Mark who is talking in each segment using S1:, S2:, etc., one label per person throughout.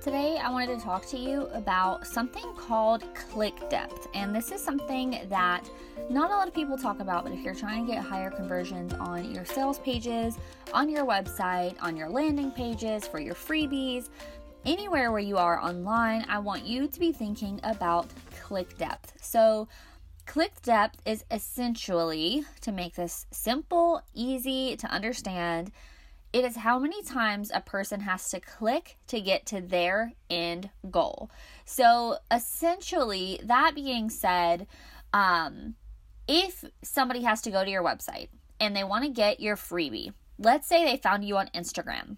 S1: Today, I wanted to talk to you about something called click depth. And this is something that not a lot of people talk about, but if you're trying to get higher conversions on your sales pages, on your website, on your landing pages, for your freebies, anywhere where you are online, I want you to be thinking about click depth. So, click depth is essentially, to make this simple, easy to understand, it is how many times a person has to click to get to their end goal. So, essentially, that being said, um, if somebody has to go to your website and they want to get your freebie, let's say they found you on Instagram.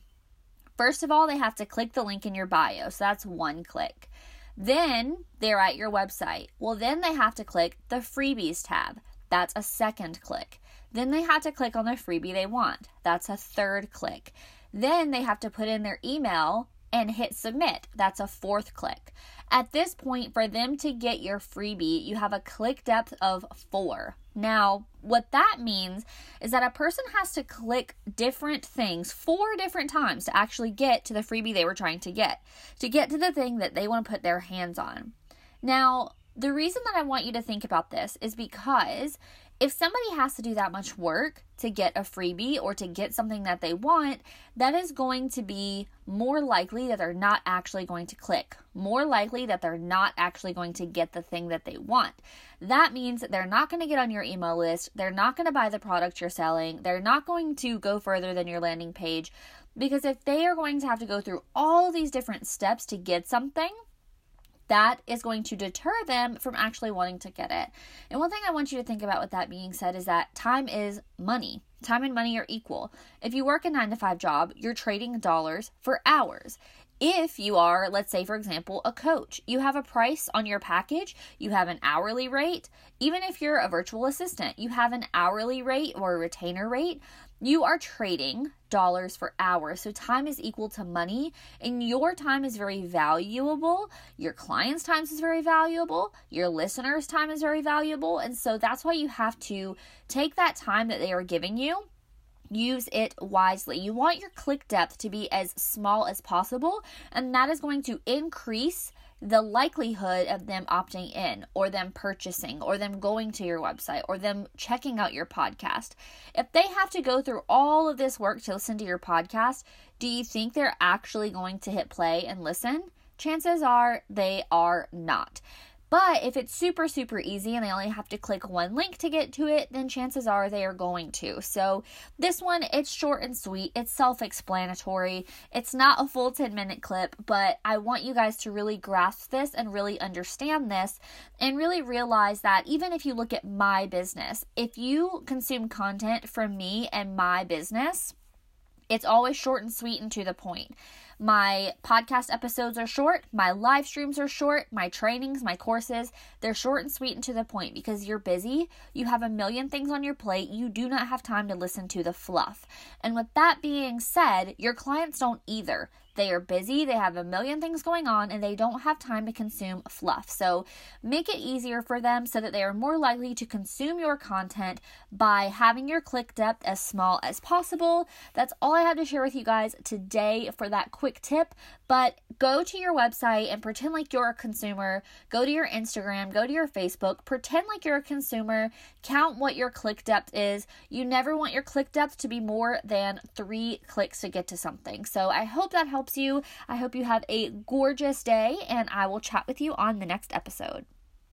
S1: First of all, they have to click the link in your bio. So that's one click. Then they're at your website. Well, then they have to click the freebies tab. That's a second click. Then they have to click on the freebie they want. That's a third click. Then they have to put in their email and hit submit. That's a fourth click. At this point, for them to get your freebie, you have a click depth of four. Now, what that means is that a person has to click different things four different times to actually get to the freebie they were trying to get, to get to the thing that they want to put their hands on. Now, the reason that I want you to think about this is because if somebody has to do that much work to get a freebie or to get something that they want, that is going to be more likely that they're not actually going to click, more likely that they're not actually going to get the thing that they want. That means that they're not going to get on your email list, they're not going to buy the product you're selling, they're not going to go further than your landing page. Because if they are going to have to go through all these different steps to get something, that is going to deter them from actually wanting to get it. And one thing I want you to think about with that being said is that time is money. Time and money are equal. If you work a nine to five job, you're trading dollars for hours. If you are, let's say, for example, a coach, you have a price on your package, you have an hourly rate. Even if you're a virtual assistant, you have an hourly rate or a retainer rate. You are trading dollars for hours. So time is equal to money, and your time is very valuable. Your client's time is very valuable. Your listener's time is very valuable. And so that's why you have to take that time that they are giving you use it wisely. You want your click depth to be as small as possible, and that is going to increase the likelihood of them opting in or them purchasing or them going to your website or them checking out your podcast. If they have to go through all of this work to listen to your podcast, do you think they're actually going to hit play and listen? Chances are they are not. But if it's super, super easy and they only have to click one link to get to it, then chances are they are going to. So this one, it's short and sweet. It's self explanatory. It's not a full 10 minute clip, but I want you guys to really grasp this and really understand this and really realize that even if you look at my business, if you consume content from me and my business, it's always short and sweet and to the point. My podcast episodes are short, my live streams are short, my trainings, my courses, they're short and sweet and to the point because you're busy, you have a million things on your plate, you do not have time to listen to the fluff. And with that being said, your clients don't either. They are busy, they have a million things going on, and they don't have time to consume fluff. So make it easier for them so that they are more likely to consume your content by having your click depth as small as possible. That's all I have to share with you guys today for that quick tip. But go to your website and pretend like you're a consumer. Go to your Instagram, go to your Facebook, pretend like you're a consumer, count what your click depth is. You never want your click depth to be more than three clicks to get to something. So I hope that helps you. I hope you have a gorgeous day, and I will chat with you on the next episode.